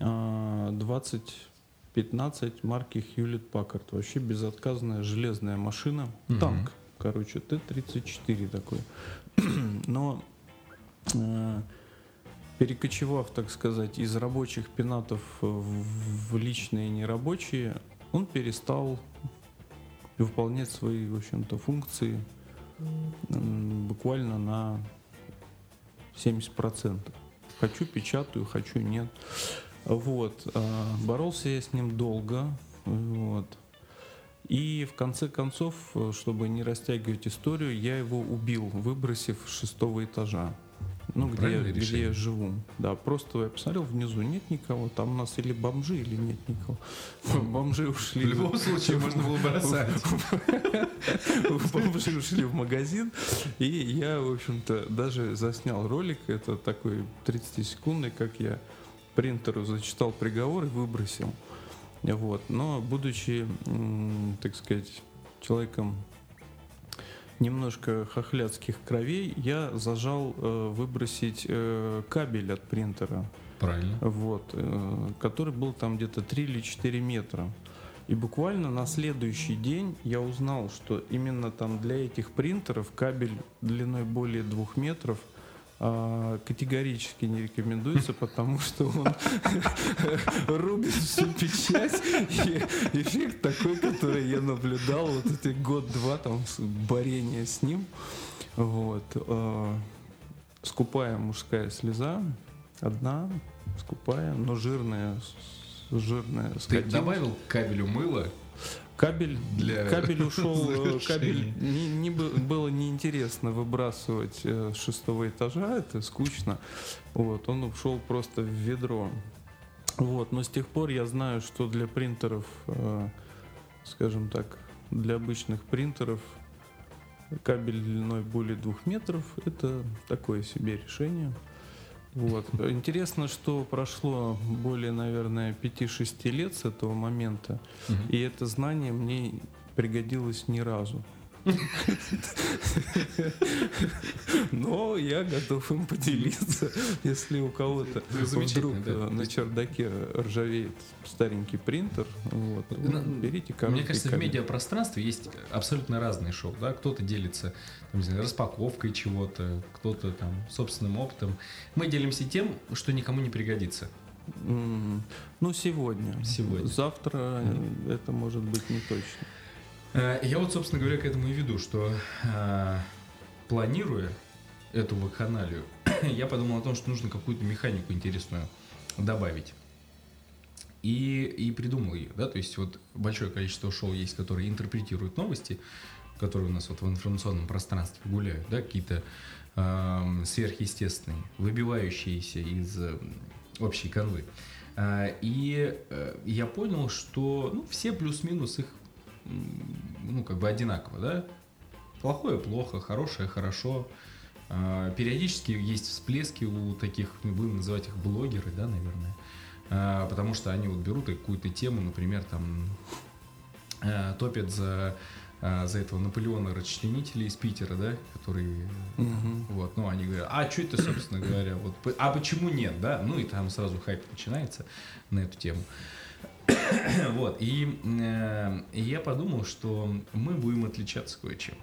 А, 2015 марки Hewlett Packard. Вообще безотказная железная машина. Мгм. Танк, короче, Т-34 такой. Но э, перекочевав, так сказать, из рабочих пенатов в, в личные нерабочие, он перестал выполнять свои, в общем-то, функции буквально на 70%. Хочу печатаю, хочу нет. Вот. а, Боролся я с ним долго. Вот. И в конце концов, чтобы не растягивать историю, я его убил, выбросив с шестого этажа. Ну, где, я- где я живу. Да, просто я посмотрел внизу, нет никого. Там у нас или бомжи, или нет никого. Бомжи ушли. В любом случае можно было бросать. Бомжи ушли в магазин, и я, в общем-то, даже заснял ролик, это такой 30-секундный, как я принтеру зачитал приговор и выбросил. Вот. Но, будучи, так сказать, человеком немножко хохлядских кровей, я зажал э, выбросить э, кабель от принтера Правильно. вот, э, который был там где-то 3 или 4 метра. И буквально на следующий день я узнал, что именно там для этих принтеров кабель длиной более 2 метров категорически не рекомендуется, потому что он рубит всю печать. И эффект такой, который я наблюдал вот эти год-два там борения с ним. Вот. а, Скупая мужская слеза, одна, скупая, но жирная, жирная. Ты добавил кабелю мыло? Кабель, для кабель ушел, э, кабель не, не бы- было неинтересно выбрасывать э, с шестого этажа, это скучно. Вот, он ушел просто в ведро. Вот, но с тех пор я знаю, что для принтеров, э, скажем так, для обычных принтеров кабель длиной более двух метров это такое себе решение. Вот. Интересно, что прошло более, наверное, 5-6 лет с этого момента, Мгм. и это знание мне пригодилось ни разу. Но я готов им поделиться, если у кого-то вдруг э, на чердаке ржавеет старенький принтер, вот, На- берите Мне короткий кажется, в медиапространстве есть абсолютно разные шоу. Да? Кто-то делится там, знаю, распаковкой чего-то, кто-то там собственным опытом. Мы делимся тем, что никому не пригодится. Ну, сегодня. Сегодня. Завтра это может быть не точно. Э, Я вот, собственно говоря, к этому и веду, что э, планируя эту вакханалию, я подумал о том, что нужно какую-то механику интересную добавить. И, и придумал ее, да, то есть вот большое количество шоу есть, которые интерпретируют новости, которые у нас вот в информационном пространстве гуляют, да, какие-то эм, сверхъестественные, выбивающиеся из э, общей канвы. А, И э, я понял, что ну, все плюс-минус их ну, как бы одинаково, да? Плохое плохо, хорошее хорошо. А, Периодически есть всплески у таких, ну, будем называть их блогеры, да, наверное. А, Потому что они вот берут какую-то тему, например, там э, топят за, а, за этого Наполеона расчленителя из Питера, да, который Мгм. вот, ну, они говорят, а что это, собственно говоря, вот, а почему нет, да? Ну, и там сразу хайп начинается на эту тему. Вот, и, э, я подумал, что мы будем отличаться кое-чем.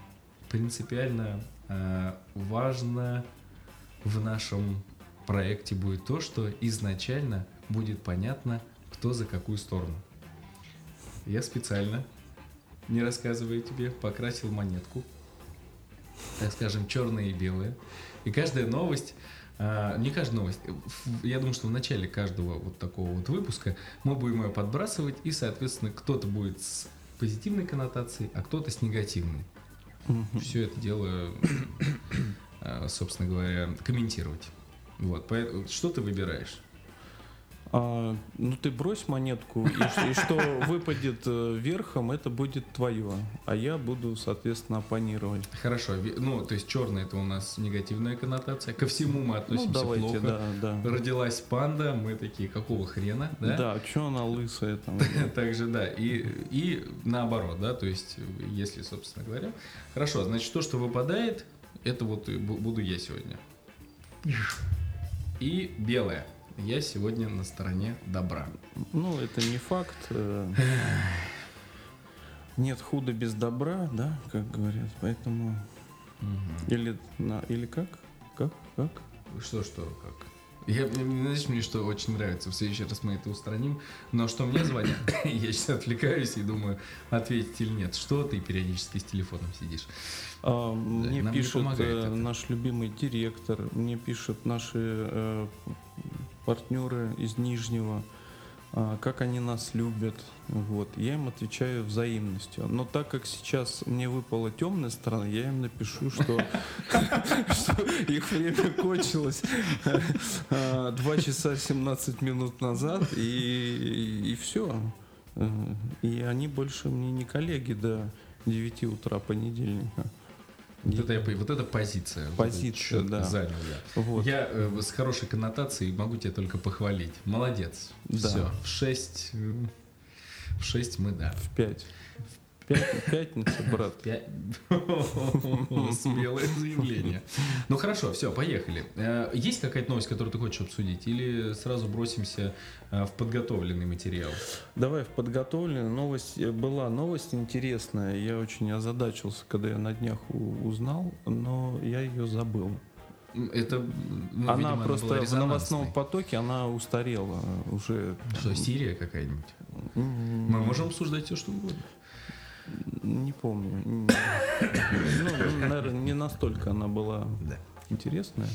Принципиально э, важно в нашем проекте будет то, что изначально будет понятно, кто за какую сторону. Я специально, не рассказывая тебе, покрасил монетку так скажем, черные и белые. И каждая новость, не каждая новость, я думаю, что в начале каждого вот такого вот выпуска мы будем ее подбрасывать, и, соответственно, кто-то будет с позитивной коннотацией, а кто-то с негативной. Все это дело, а, собственно говоря, комментировать. Вот, поэтому что ты выбираешь? А, ну ты брось монетку, и, и что выпадет э, верхом, это будет твое. А я буду, соответственно, оппонировать. Хорошо, ну, то есть черный это у нас негативная коннотация. Ко всему мы Ну, относимся давайте, плохо. да, да. Родилась панда, мы такие, какого хрена, да? Да, что она лысая там? Также, да, и, и наоборот, да, то есть, если, собственно говоря. Хорошо, значит, то, что выпадает, это вот буду я сегодня. И белое. Я сегодня на стороне добра. Ну, это не факт. э, Нет худа без добра, да, как говорят. Поэтому... Или, на, или как? Как? Как? Что, что, как? Я, мне- знаешь, мне что очень нравится, в следующий раз мы это устраним, но что мне звонят, я сейчас отвлекаюсь и думаю, ответить или нет. Что ты периодически с телефоном сидишь? А, мне нам не пишет э, наш любимый директор, мне пишут наши э, партнеры из Нижнего, а, как они нас любят. Вот. Я им отвечаю взаимностью. Но так как сейчас мне выпала темная сторона, я им напишу, что их время кончилось 2 часа 17 минут назад, и, все. И они больше мне не коллеги до 9 утра понедельника. Вот это, я вот это позиция. Вот это Позиция, чётко да. Занял я. Вот. Я э, с хорошей коннотацией могу тебя только похвалить. Молодец. Да. Все. В 6... В 6 мы, да. В 5. Пятница, брат. Смелое заявление. Ну хорошо, все, поехали. Э, Есть какая-то новость, которую ты хочешь обсудить? Или сразу бросимся э, в подготовленный материал? Давай в подготовленную новость. э, Была новость интересная. Я очень озадачился, когда я на днях узнал, но я ее забыл. Это, ну, она видимо, просто была в новостном потоке она устарела уже. Что, Сирия какая-нибудь? Мы можем обсуждать все, что угодно. Не помню. Ну, наверное, не настолько она была Да. интересная.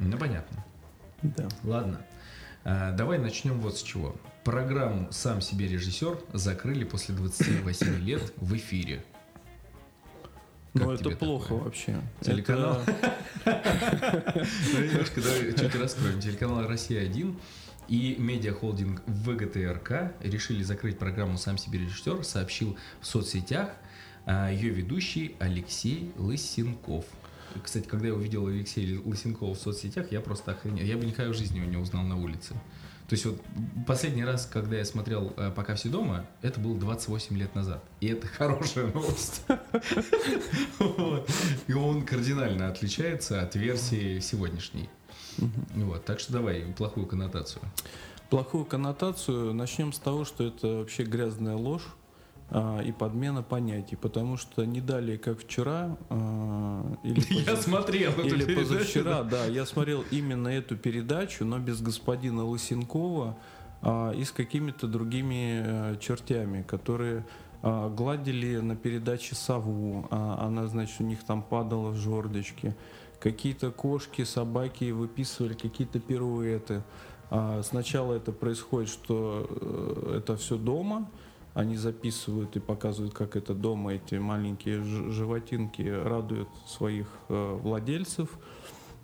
Ну, понятно. Да. Ладно. А, Давай начнем вот с чего. Программу «Сам себе режиссер» закрыли после 28 лет в эфире. Как Ну, это плохо такое? вообще. Телеканал? Это- Ну, немножко давай чуть раскроем. Телеканал «Россия-1» и медиахолдинг ВГТРК решили закрыть программу «Сам себе режиссер», сообщил в соцсетях а, ее ведущий Алексей Лысенков. Кстати, когда я увидел Алексея Лысенкова в соцсетях, я просто охренел. Я бы никогда в жизни его не узнал на улице. То есть вот последний раз, когда я смотрел э, «Пока все дома», это было 28 лет назад. И это хорошая новость. И он кардинально отличается от версии сегодняшней. Вот, так что давай плохую коннотацию. Плохую коннотацию. Начнем с того, что это вообще грязная ложь а, и подмена понятий, потому что не далее, как вчера, а, или, Я смотрел или передачу, позавчера, да, я смотрел именно эту передачу, но без господина Лысенкова а, и с какими-то другими э, чертями, которые гладили на передаче сову, а, она, значит, у них там падала в жердочке, какие-то кошки, собаки выписывали какие-то пируэты. А, Сначала это происходит, что э, это все дома, они записывают и показывают, как это дома эти маленькие животинки радуют своих э, владельцев,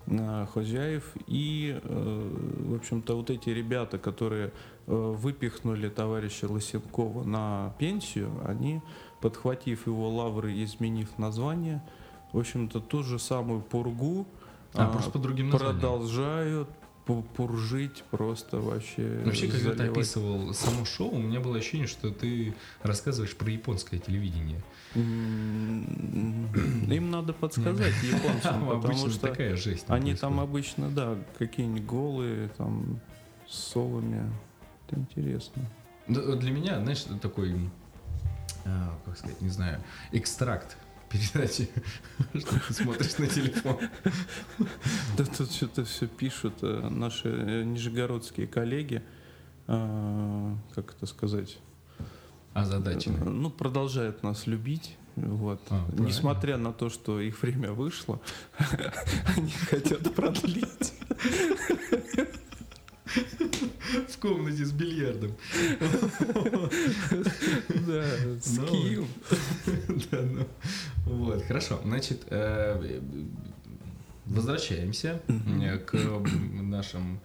э, хозяев. И, в общем-то, вот эти ребята, которые выпихнули товарища Лысенкова на пенсию, они, подхватив его лавры и изменив название, в общем-то, ту же самую пургу А, а, просто по другим продолжают пу- пуржить просто вообще. Вообще, когда ты заливать. описывал само шоу, у меня было ощущение, что ты рассказываешь про японское телевидение. Им надо подсказать японцам, Там потому что такая жесть. они там обычно, да, какие-нибудь голые, там, с совами. Это интересно. Для меня, знаешь, такой, а, как сказать, не знаю, экстракт передачи, что ты смотришь на телефон. Да тут что-то все пишут э, наши э, нижегородские коллеги, а, как это сказать, А задача. Э, Ну, продолжают нас любить. Вот. А, правильно. Несмотря на то, что их время вышло, они хотят продлить. В комнате с бильярдом. Да, с Ну, Киевом. Да, ну, Вот, хорошо. Значит, э, возвращаемся к нашим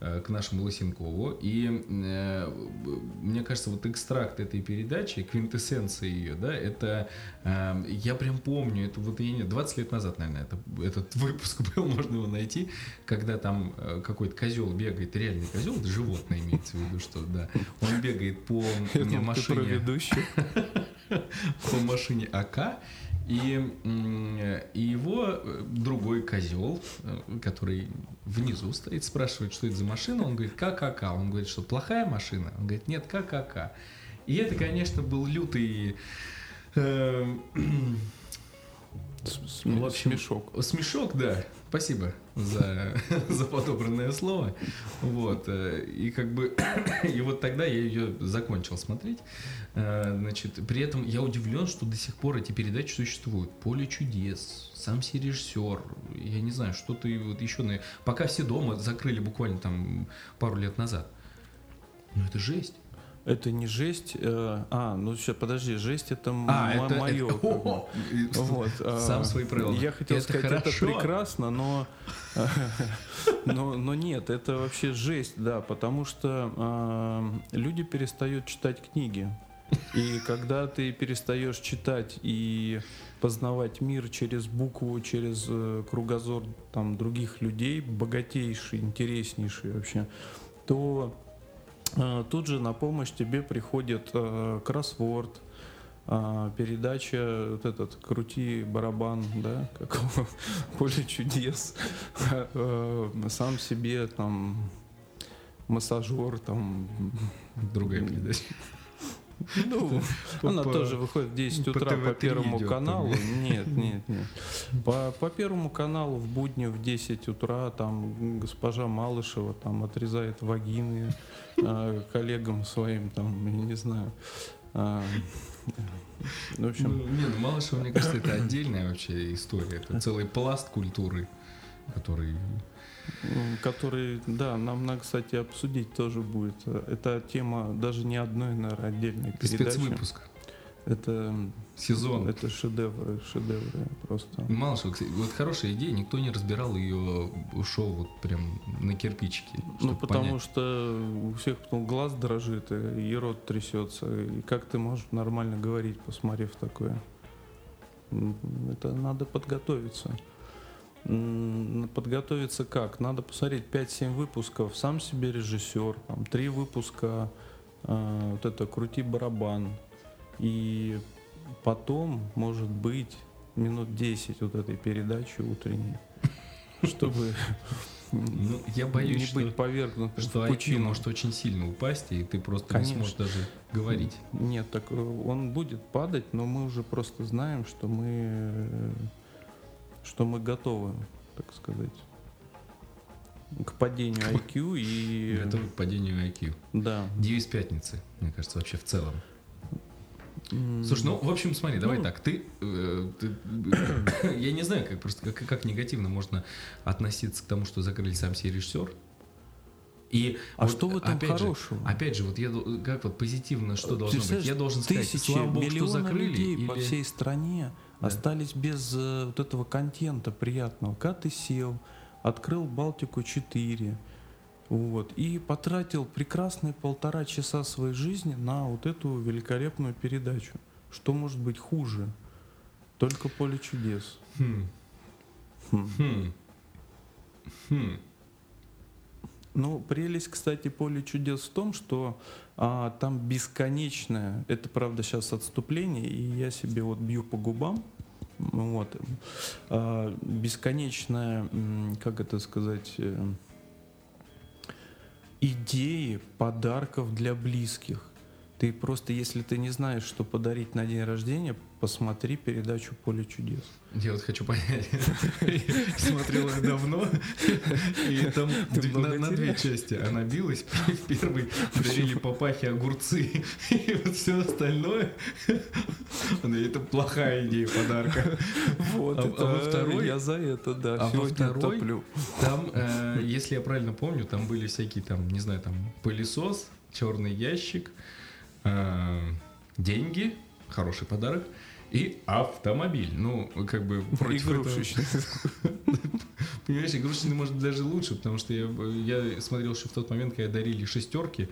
к нашему Лысенкову. И э, мне кажется, вот экстракт этой передачи, квинтэссенция ее, да, это э, я прям помню, это вот я не 20 лет назад, наверное, это, этот выпуск был, можно его найти, когда там э, какой-то козел бегает, реальный козел, это животное имеется в виду, что да, он бегает по машине по машине АК, И, и его э, другой козел, э, который внизу стоит, спрашивает, что это за машина. Он говорит, ККК. Он говорит, что плохая машина? Он говорит, нет, ККК. И это, конечно, был лютый... Э, в общем, смешок. Смешок, да. Спасибо за, за подобранное слово. Вот. Э, и как бы и вот тогда я ее закончил смотреть. Э, значит, при этом я удивлен, что до сих пор эти передачи существуют. Поле чудес, сам режиссер, я не знаю, что-то вот еще на. Пока все дома закрыли буквально там пару лет назад. Ну это жесть. Это не жесть. Э, а, ну сейчас, подожди, жесть это, а, это мое. Это, о, вот, э, Сам свои правила. Я хотел это сказать, хорошо. это прекрасно, но, но, но нет, это вообще жесть, да, потому что э, люди перестают читать книги. И когда ты перестаешь читать и познавать мир через букву, через э, кругозор там, других людей, богатейший, интереснейший вообще, то тут же на помощь тебе приходит э, кроссворд, э, передача вот этот крути барабан, да, как поле чудес, э, сам себе там массажер там другая передача. Ну, она тоже выходит в 10 утра по Первому каналу. Нет, нет, нет. По, Первому каналу в будни в 10 утра там госпожа Малышева там отрезает вагины э, коллегам своим, там, я не знаю. А, в общем... Ну, не, ну Малышева, мне кажется, это отдельная вообще история. Это целый пласт культуры, который который, да, нам надо, кстати, обсудить тоже будет. Это тема даже не одной, наверное, отдельной передачи. Спецвыпуск. Это сезон. Это шедевры, шедевры просто. Мало что, вот хорошая идея, никто не разбирал ее, ушел вот прям на кирпичики. Ну потому понять. что у всех потом глаз дрожит и рот трясется. И как ты можешь нормально говорить, посмотрев такое? Это надо подготовиться. Подготовиться как? Надо посмотреть 5-7 выпусков, сам себе режиссер, там, 3 выпуска, э, вот это «Крути барабан». И потом, может быть, минут 10 вот этой передачи утренней, чтобы ну, я боюсь, не что, быть повергнутым что в может очень сильно упасть, и ты просто Конечно. не сможешь даже говорить. Нет, так э, он будет падать, но мы уже просто знаем, что мы э, что мы готовы, так сказать, к падению IQ и... Готовы к падению IQ. Да. Девиз пятницы, мне кажется, вообще в целом. Слушай, ну, в общем, смотри, давай ну, так, ты, э, ты я не знаю, как просто как, как негативно можно относиться к тому, что закрыли сам себе режиссер. И а вот, что в этом опять хорошего? Же, опять же, вот я как вот позитивно, что должно быть? Я должен сказать, слава богу, что закрыли. людей или... по всей стране. Остались без э, вот этого контента приятного. Когда ты сел, открыл Балтику 4, вот, и потратил прекрасные полтора часа своей жизни на вот эту великолепную передачу. Что может быть хуже? Только поле чудес. Хм. Хм. Хм. Хм. Ну, прелесть, кстати, поле чудес в том, что а, там бесконечное, это правда сейчас отступление, и я себе вот бью по губам, вот, а, бесконечная, как это сказать, э, идеи подарков для близких. Ты просто, если ты не знаешь, что подарить на день рождения, посмотри передачу «Поле чудес». Я вот хочу понять. Смотрел их давно, и там на две части она билась. В первой дарили папахе огурцы, и вот все остальное. Это плохая идея подарка. Вот, а во второй... Я за это, да, а во второй, там, э, если я правильно помню, там были всякие там, не знаю, там пылесос, черный ящик, деньги, хороший подарок, и автомобиль. Ну, как бы против игрушечный. Понимаешь, игрушечный может даже лучше, потому что я, я смотрел еще в тот момент, когда дарили шестерки,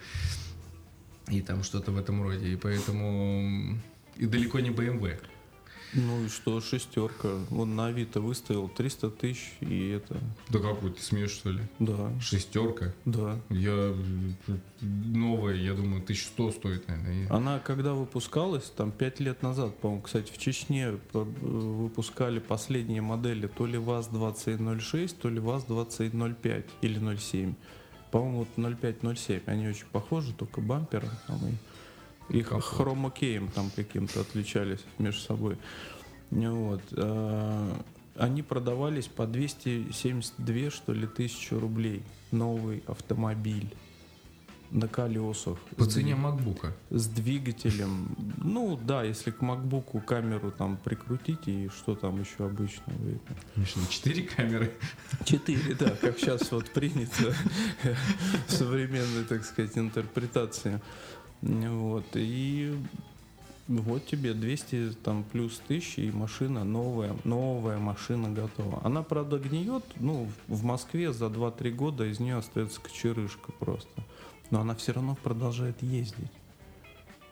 и там что-то в этом роде, и поэтому... И далеко не BMW. Ну и что, шестерка. Он на Авито выставил 300 тысяч, и это... Да какой ты смеешь, что ли? Да, Шестерка. да. Я новая, я думаю, 1100 стоит, наверное. Она когда выпускалась, там 5 лет назад, по-моему, кстати, в Чечне э, выпускали последние модели то ли ВАЗ-2106, то ли ВАЗ-2105 или 07. По-моему, вот 05-07. Они очень похожи, только бампером там и их хромокеем там каким-то отличались между собой. Ну Вот. а, Они продавались по 272, что ли, тысячи рублей. Новый автомобиль на колесах. По цене макбука. с двигателем. Ну да, если к макбуку камеру там прикрутить и что там еще обычно видно. Конечно, четыре камеры. Четыре, да, как сейчас вот принято в современной, так сказать, интерпретации. Вот, и вот тебе 200 там плюс тысяч и машина новая, новая машина готова. Она, правда, гниет, ну, в Москве за 2-3 года из нее остается кочерышка просто. Но она все равно продолжает ездить.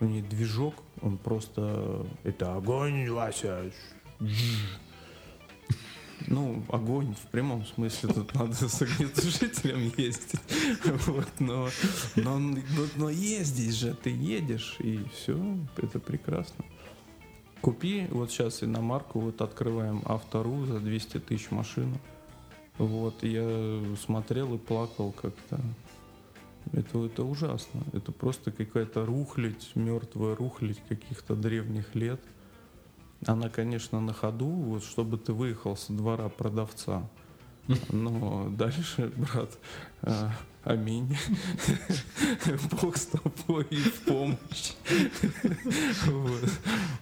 У нее движок, он просто... Это огонь, Вася. Ну, огонь в прямом смысле, тут надо с огнетушителем ездить. Вот, но, но, но, но ездить же, ты едешь, и все, это прекрасно. Купи, вот сейчас иномарку, вот открываем Автору за 200 тысяч машину. Вот, я смотрел и плакал как-то. Это, это ужасно. Это просто какая-то рухлядь, мертвая рухлядь каких-то древних лет. Она, конечно, на ходу, вот чтобы ты выехал со двора продавца. Но дальше, брат, а, аминь. Бог с тобой и в помощь. Вот.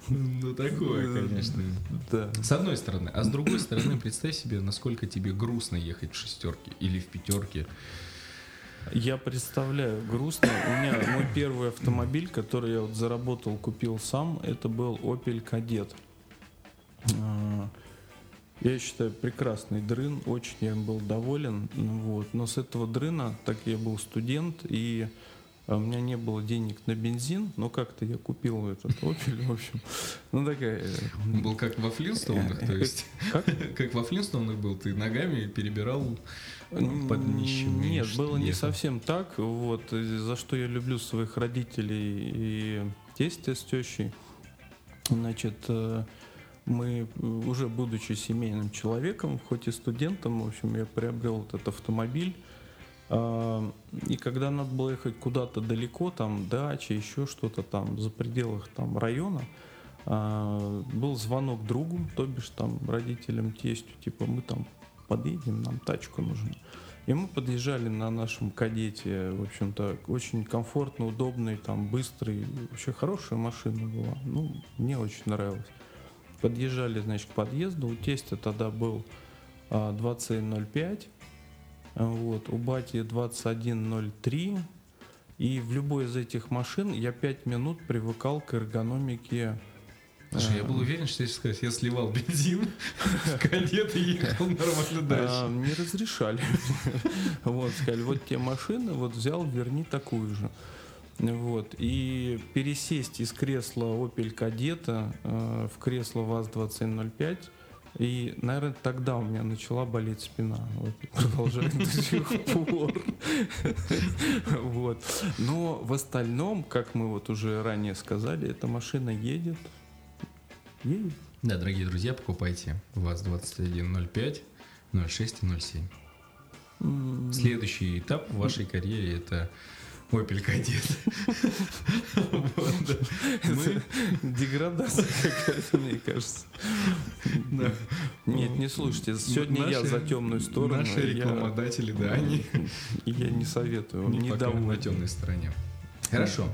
Ну, такое, конечно. Да. С одной стороны. А с другой стороны, представь себе, насколько тебе грустно ехать в шестерке или в пятерке. Я представляю, грустно. У меня мой первый автомобиль, который я вот заработал, купил сам, это был Opel Kadett. А, Я считаю, прекрасный дрын, очень я им был доволен. ну Вот. Но с этого дрына, так я был студент, и а, у меня не было денег на бензин, но как-то я купил этот Opel, в общем. Ну такая... э, Он был как во Флинстоунах, то есть Как? как во Флинстоунах был, ты ногами перебирал под нищим. Нет, было не совсем так. Вот, и за что я люблю своих родителей и тестя с тещей. Значит, э, мы, э, уже будучи семейным человеком, хоть и студентом, в общем, я приобрел этот автомобиль. А, И когда надо было ехать куда-то далеко, там дача, еще что-то там за пределах там района, а, был звонок другу, то бишь там родителям, тестю, типа мы там подъедем, нам тачку нужна. И мы подъезжали на нашем кадете, в общем-то, очень комфортно, удобный, там, быстрый, вообще хорошая машина была. Ну, мне очень нравилось. Подъезжали, значит, к подъезду, у тестя тогда был а, 2105, а, вот, у бати 2103, и в любой из этих машин я 5 минут привыкал к эргономике Слушай, я а, был уверен, что если сказать, я сливал бензин в кадет и ехал нормально А, дальше. не разрешали. Вот, сказали, вот те машины, вот взял, верни такую же. Вот. И пересесть из кресла Opel Кадета э, в кресло ВАЗ-2105 и, наверное, тогда у меня начала болеть спина. Вот, продолжает до сих пор. Вот. Но в остальном, как мы вот уже ранее сказали, эта машина едет. Едет. Да, дорогие друзья, покупайте ВАЗ-2105, 06 и 07. М, Следующий этап в вашей карьере это Да. Мы- Деградация какая-то, мне кажется. Нет, не слушайте, сегодня я за темную сторону. Наши рекламодатели, да, они Я не советую, не на темной стороне. Хорошо.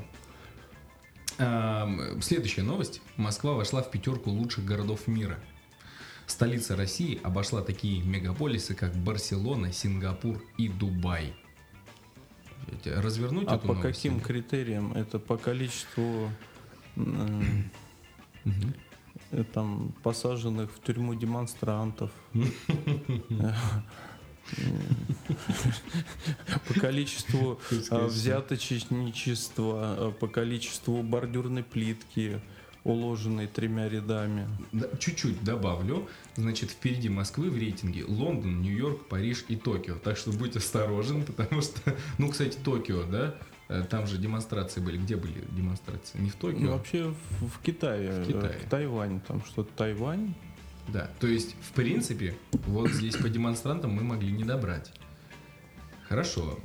Следующая новость. Москва вошла в пятерку лучших городов мира. Столица России обошла такие мегаполисы, как Барселона, Сингапур и Дубай. Развернуть А эту по новость? каким критериям? Это по количеству э, там посаженных в тюрьму демонстрантов. По количеству скажешь, взяточничества, а, по количеству бордюрной плитки, уложенный тремя рядами. Да, чуть-чуть добавлю. Значит, впереди Москвы в рейтинге Лондон, Нью-Йорк, Париж и Токио. Так что будь осторожен, потому что... Ну, кстати, Токио, да? Э, Там же демонстрации были. Где были демонстрации? Не в Токио? Ну, вообще в, в Китае, В Китае. э, Тайвань, там что-то Тайвань. Да, то есть, в принципе, вот здесь по демонстрантам мы могли не добрать. Хорошо,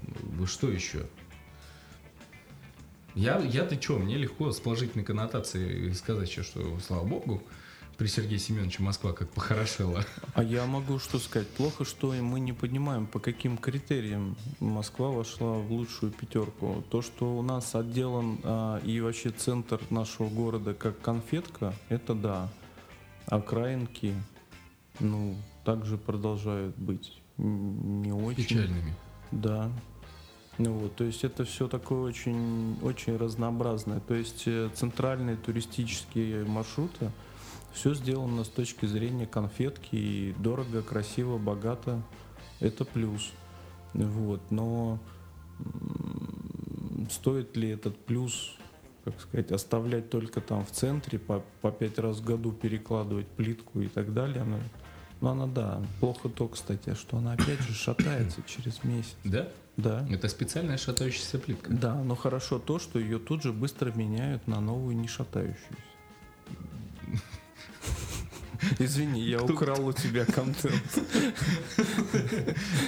что еще? Я, я-то что, мне легко с положительной коннотацией сказать еще, что, слава богу, при Сергее Семеновиче Москва как похорошела. А я могу что сказать? Плохо, что мы не понимаем, по каким критериям Москва вошла в лучшую пятерку. То, что у нас отделан а, и вообще центр нашего города как конфетка, это да. Окраинки, ну, также продолжают быть не очень. Печальными. Да. Ну вот, то есть это все такое очень, очень разнообразное. То есть э, центральные туристические маршруты, все сделано с точки зрения конфетки, и дорого, красиво, богато. Это плюс. Вот, но стоит ли этот плюс, как сказать, оставлять только там в центре, по, по пять раз в году перекладывать плитку и так далее? Ну, она, да, плохо то, кстати, что она опять же шатается через месяц. Да? Да. Это специальная шатающаяся плитка. Да, но хорошо то, что ее тут же быстро меняют на новую не шатающуюся. Извини, я Кто- украл у тебя контент.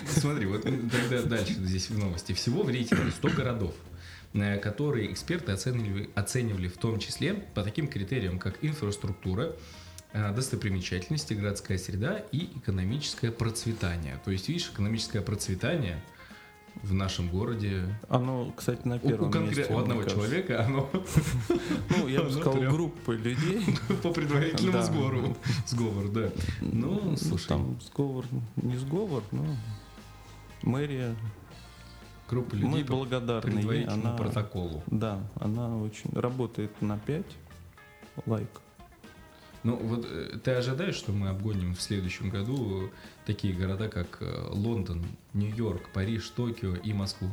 Смотри, вот тогда дальше здесь в новости. Всего в рейтинге 100 городов, э, которые эксперты оценивали, оценивали в том числе по таким критериям, как инфраструктура, э, достопримечательности, городская среда и экономическое процветание. То есть, видишь, экономическое процветание в нашем городе Оно, кстати, на у, первом у конкрет- месте. у мне одного человека оно Ну, я бы сказал, группы людей. по предварительному сговору. Сговор, да. Ну, слушай. Там сговор, не сговор, но мэрия. Группа людей Мы благодарны ей. Она, протоколу. да, она очень работает на 5 лайк. Ну, вот э, ты ожидаешь, что мы обгоним в следующем году такие города, как э, Лондон, Нью-Йорк, Париж, Токио и Москву?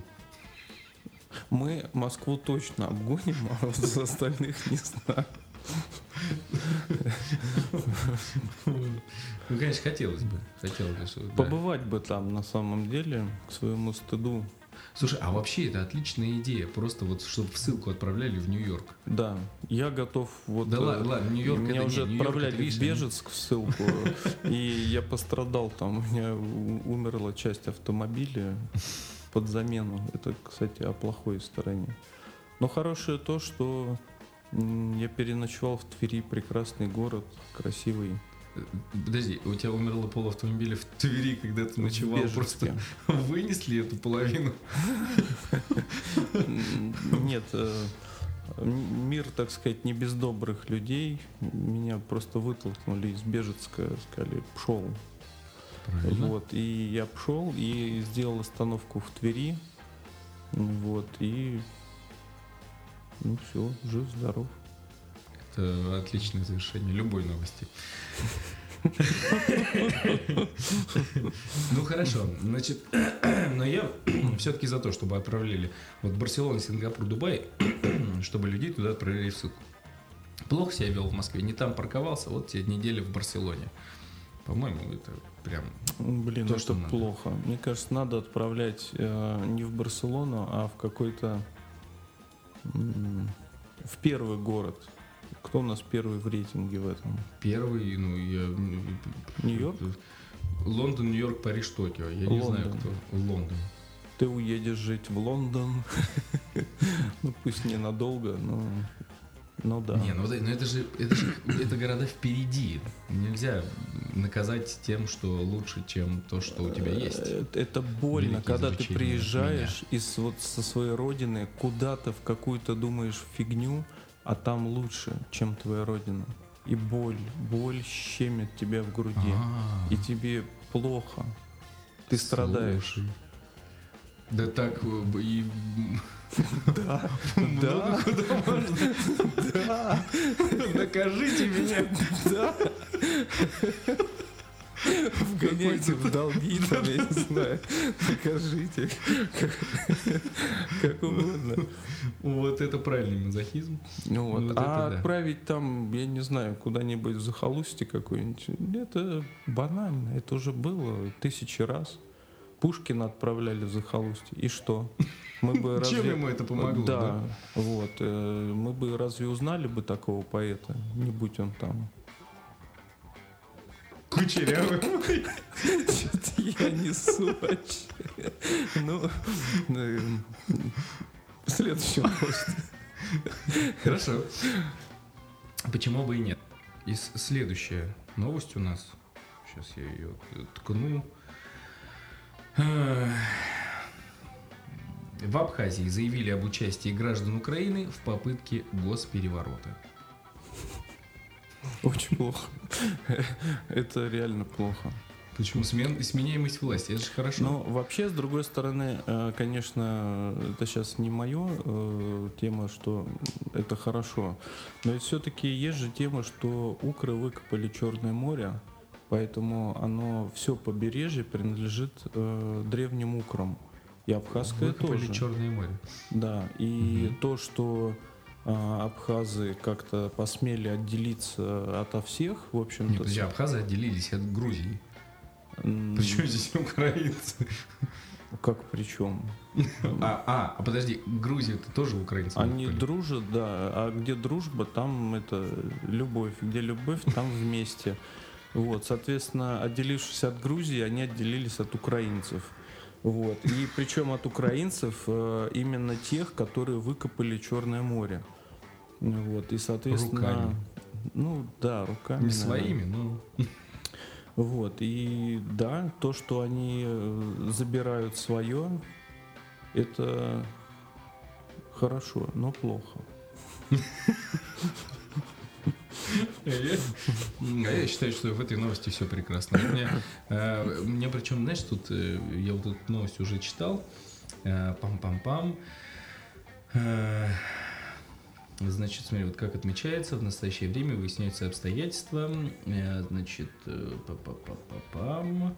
Мы Москву точно обгоним, а вот за остальных не знаю. Ну, конечно, хотелось бы. Хотелось бы. Побывать бы там на самом деле, к своему стыду. Слушай, а вообще это отличная идея. Просто вот, чтобы ссылку отправляли в Нью-Йорк. Да, я готов вот... Да э, ладно, ладно, Нью-Йорк Меня это уже не, отправляли это, видишь, в Бежецк в ссылку, и я пострадал там, у меня умерла часть автомобиля под замену. Это, кстати, о плохой стороне. Но хорошее то, что я переночевал в Твери, прекрасный город, красивый. Подожди, у тебя умерло пол автомобиля в Твери, когда ты ночевал. Просто вынесли эту половину. Нет, э, мир, так сказать, не без добрых людей. Меня просто вытолкнули из Бежецка, сказали, пшел. Правильно. Вот, и я пошел и сделал остановку в Твери. Вот, и ну все, жив, здоров. Это отличное завершение любой новости. Ну хорошо, значит, но я все-таки за то, чтобы отправляли вот Барселона, Сингапур, Дубай, чтобы людей туда отправляли в ссылку. Плохо себя вел в Москве, не там парковался, вот тебе неделя в Барселоне. По-моему, это прям... Блин, То, это что надо. плохо. Мне кажется, надо отправлять э, не в Барселону, а в какой-то м, в первый город. Кто у нас первый в рейтинге в этом? Первый, ну, я... Нью-Йорк? Лондон, Нью-Йорк, Париж, Токио. Я не знаю, Лондон. кто. Лондон. Ты уедешь жить в Лондон. Ну пусть ненадолго, но ну да. Не, ну, ну это же, это же это города впереди. Нельзя наказать тем, что лучше, чем то, что у тебя есть. Э, Это больно, Великие когда ты приезжаешь из вот со своей родины куда-то в какую-то думаешь фигню, а там лучше, чем твоя родина. И боль, боль щемит тебя в груди, А, и тебе плохо. Ты страдаешь. слушай. Да так э, и Да, да, куда можно. да, Накажите меня. да. В Гоняйте в долги, там, я не знаю, накажите, как, угодно. Вот это правильный мазохизм. Ну вот. А да. отправить там, я не знаю, куда-нибудь в захолустье какой-нибудь, это банально, это уже было тысячи раз. Пушкина отправляли в захолустье. И что? Мы бы Чем разве- ему это помогло, Да, вот. э, Мы бы разве узнали бы такого поэта, не будь он там? Кучерявый. Что-то я несу вообще. Ну, э, следующий новость. Хорошо. Почему бы и нет? И следующая новость у нас. Сейчас я ее ткну. Эх. В Абхазии заявили об участии граждан Украины в попытке госпереворота. Очень плохо. Это реально плохо. Почему смен, сменяемость власти? Это же хорошо. Но вообще, с другой стороны, э, конечно, это сейчас не мое тема, что это хорошо. Но ведь все-таки есть же тема, что укры выкопали Черное море, поэтому оно все побережье принадлежит э, древним украм. И Абхазское Выкопали тоже. Черное море. Да, и Мгм. то, что абхазы как-то посмели отделиться ото всех, в общем-то. подожди, абхазы отделились от Грузии. Причем здесь украинцы? Как причем? А, а, а подожди, Грузию ты тоже украинцы Они выкопали? дружат, да. А где дружба, там это любовь. Где любовь, там вместе. Вот, соответственно, отделившись от Грузии, они отделились от украинцев. Вот. И причем от украинцев э, именно тех, которые выкопали Черное море. Ну Вот. И, соответственно... Руками. Ну, да, руками. Не своими, но... Вот. И да, то, что они э, забирают свое, это хорошо, но плохо. А я, считаю, что в этой новости все прекрасно. Мне, э, причем, знаешь, тут э, я вот эту новость уже читал. Э, Пам-пам-пам. Значит, смотри, вот как отмечается, в настоящее время выясняются обстоятельства. Значит, па-па-па-па-пам.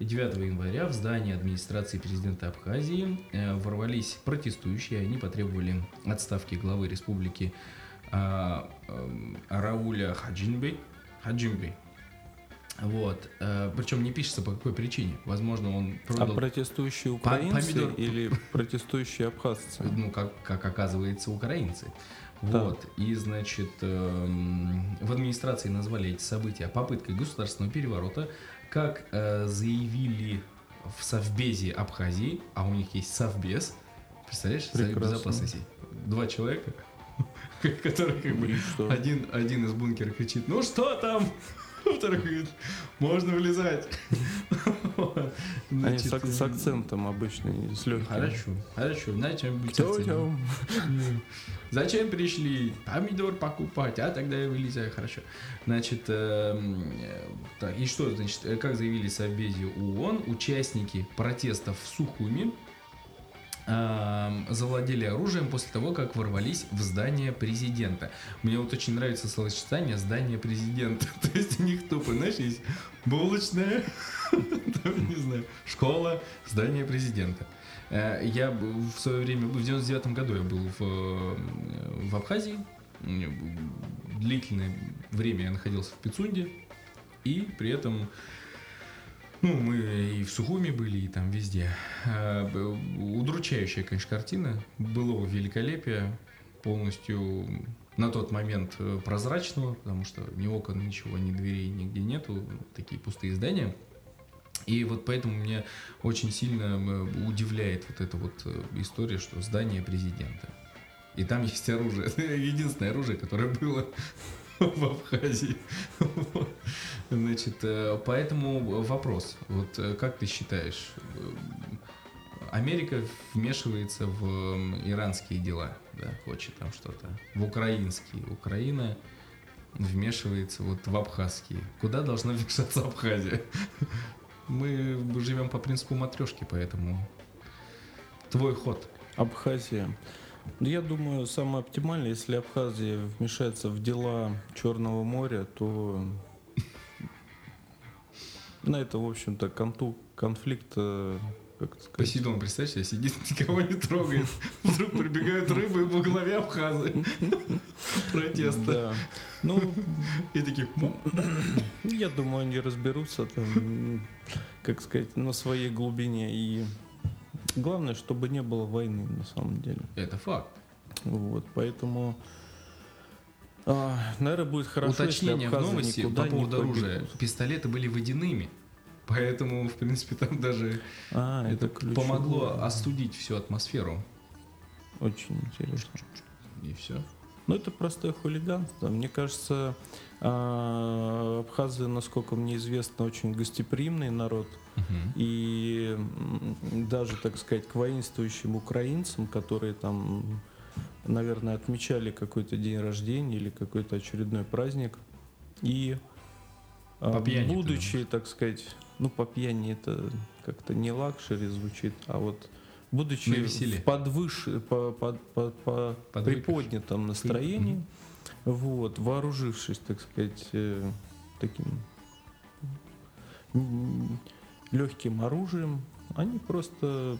9 января в здание администрации президента Абхазии ворвались протестующие. Они потребовали отставки главы республики Рауля Хаджинбей. Хаджинбей. Вот. э, Причем не пишется по какой причине. Возможно, он А продал, протестующие украинцы помидор- или протестующие абхазцы? ну, как, как оказывается, украинцы. Так. Вот. И, значит, эм, в администрации назвали эти события попыткой государственного переворота. Как э, заявили в Совбезе Абхазии, а у них есть Совбез, представляешь, Совет. Безопасности. Два человека, которые как бы один, один из бункера кричит, ну что там? Второй говорит, можно влезать. Они Значит, с, ак- с акцентом обычно, и с легким. Хорошо, хорошо, Кто там? Зачем пришли? Помидор покупать, а тогда я вылезаю, хорошо. Значит, эм, э, так, и что, значит, э, как заявили в Совбезе ООН, участники протестов в Сухуми завладели оружием после того, как ворвались в здание президента. Мне вот очень нравится словосочетание «здание президента». То есть у них тупо, знаешь, есть булочная, там, не знаю, школа, здание президента. Э, Я в свое время, в 99 году я был в, э, в Абхазии. Длительное время я находился в Пицунде. И при этом, ну, мы и в Сухуми были, и там везде. Б- Удручающая, конечно, картина. Былого великолепия. Полностью на тот момент э, прозрачного, потому что ни окон, ничего, ни дверей нигде нету. Такие пустые здания. И вот поэтому меня очень сильно удивляет вот эта вот э, история, что здание президента. И там есть оружие. Единственное оружие, которое было в Абхазии. Значит, э, поэтому вопрос. Вот э, как ты считаешь, э, Америка вмешивается в иранские дела, да, хочет там что-то, в украинские. Украина вмешивается вот в абхазские. Куда должна вмешаться Абхазия? Мы живем по принципу матрешки, поэтому твой ход. Абхазия. Ну, Я думаю, самое оптимальное, если Абхазия вмешается в дела Черного моря, то На это, в общем-то, конфликт, э, как сказать, Посейдон, представь себе, сидит, никого не трогает. Вдруг прибегают рыбы и во главе Абхазы. Протеста. Да. Ну, И такие, «М, я думаю, они разберутся там, как сказать, на своей глубине. И главное, чтобы не было войны, на самом деле. это факт. Вот, поэтому, наверное, будет хорошо, Уточнение в новости по поводу оружия. Пистолеты были водяными. Поэтому, в принципе, там даже А, это, это ключевое. помогло остудить всю атмосферу. Очень интересно. И все. Ну, это простое хулиганство. Мне кажется, а, абхазы, насколько мне известно, очень гостеприимный народ. И м, даже, так сказать, к воинствующим украинцам, которые там, наверное, отмечали какой-то день рождения или какой-то очередной праздник. И а, По пьяни, будучи, так сказать, ну, по пьяни это как-то не luxury звучит, а вот будучи в подвыш, по, по, по- по Подвыпивший. приподнятом настроении, вот, вооружившись, так сказать, э, таким легким оружием, они просто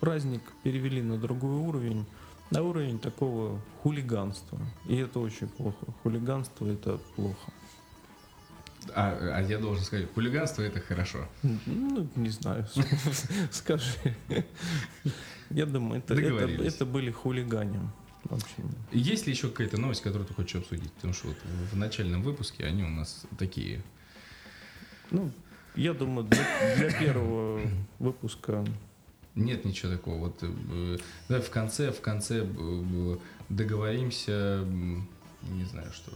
праздник перевели на другой уровень, на уровень такого хулиганства. И это очень плохо. Хулиганство это плохо. А, а я должен сказать, хулиганство это хорошо. Ну, не знаю, скажи. Я думаю, это, это, это были хулигане. Есть ли еще какая-то новость, которую ты хочешь обсудить? Потому что вот в начальном выпуске они у нас такие. ну, я думаю, для, для первого выпуска Нет ничего такого. Вот э, давай в конце, в конце э, э, договоримся, не знаю что.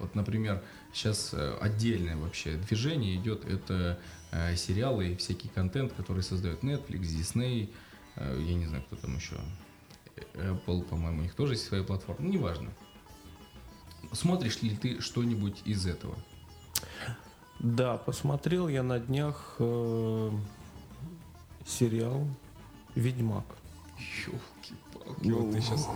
Вот, например, сейчас э, отдельное вообще движение идет, это э, сериалы и всякий контент, который создает Netflix, Disney, э, я не знаю, кто там еще. Apple, по-моему, у них тоже есть своя платформа. Ну, неважно. Смотришь ли ты что-нибудь из этого? Да, посмотрел я на днях э, сериал Ведьмак. Ёлки-палки, вот ты сейчас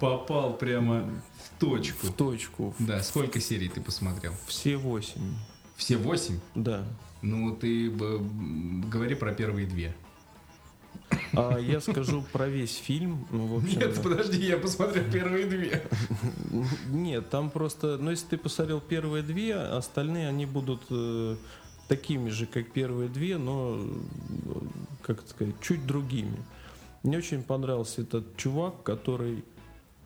попал прямо в точку. В точку. Да, сколько серий ты посмотрел? Все восемь. Все восемь? Да. Ну, ты говори про первые две. А я скажу про весь фильм. Ну, в общем, Нет, подожди, я посмотрел первые две. Нет, там просто, ну если ты посмотрел первые две, остальные они будут э, такими же, как первые две, но, э, как сказать, чуть другими. Мне очень понравился этот чувак, который,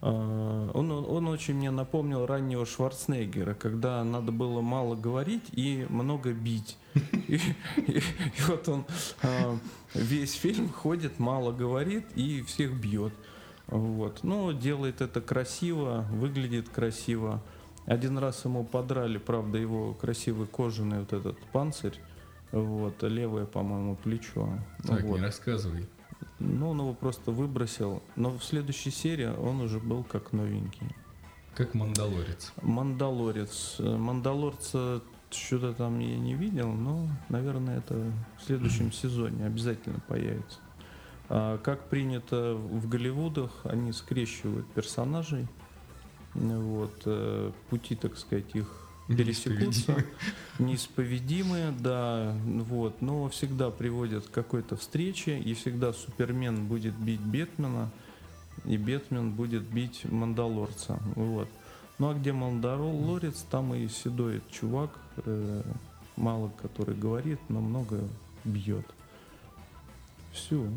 э, он, он, он очень мне напомнил раннего Шварценеггера, когда надо было мало говорить и много бить. И, и- и вот он э, весь фильм ходит, мало говорит и всех бьет. Вот. Но делает это красиво, выглядит красиво. Один раз ему подрали, правда, его красивый кожаный вот этот панцирь. Вот, левое, по-моему, плечо. Так, вот. не рассказывай. Ну, он его просто выбросил. Но в следующей серии он уже был как новенький. Как Мандалорец. Мандалорец. Э, Мандалорца что-то там я не видел, но, наверное, это в следующем сезоне обязательно появится. А как принято в Голливудах, они скрещивают персонажей. Вот, э, пути, так сказать, их пересекутся. Неисповедимые, да, вот, но всегда приводят к какой-то встрече, и всегда Супермен будет бить Бетмена, и Бетмен будет бить Мандалорца, вот. Ну а где Мандалорец, там и седой чувак, э, мало который говорит, но много бьет. Все.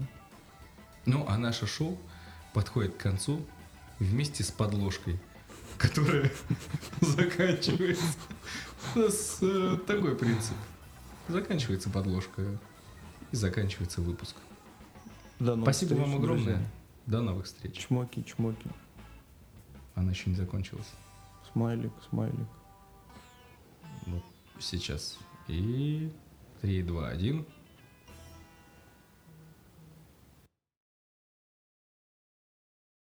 Ну, а наше шоу подходит к концу вместе с подложкой, которая заканчивается с э, такой принцип. Заканчивается подложка и заканчивается выпуск. До новых Спасибо встреч, вам огромное. друзья. До новых встреч. Чмоки, чмоки. Она еще не закончилась. Смайлик, смайлик. Вот сейчас. И 3, 2, 1.